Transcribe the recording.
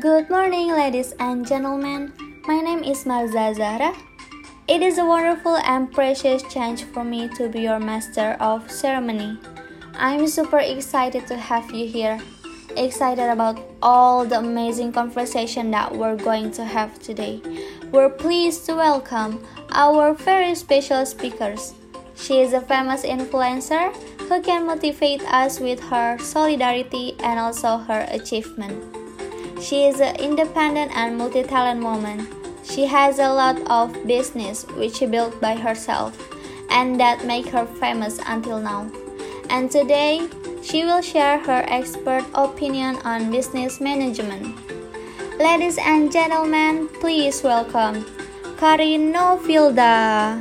Good morning, ladies and gentlemen. My name is Marza Azzahra. It is a wonderful and precious chance for me to be your master of ceremony. I'm super excited to have you here. Excited about all the amazing conversation that we're going to have today. We're pleased to welcome our very special speakers. She is a famous influencer who can motivate us with her solidarity and also her achievement. She is an independent and multi-talent woman. She has a lot of business which she built by herself and that make her famous until now. And today, she will share her expert opinion on business management. Ladies and gentlemen, please welcome Karin Novilda.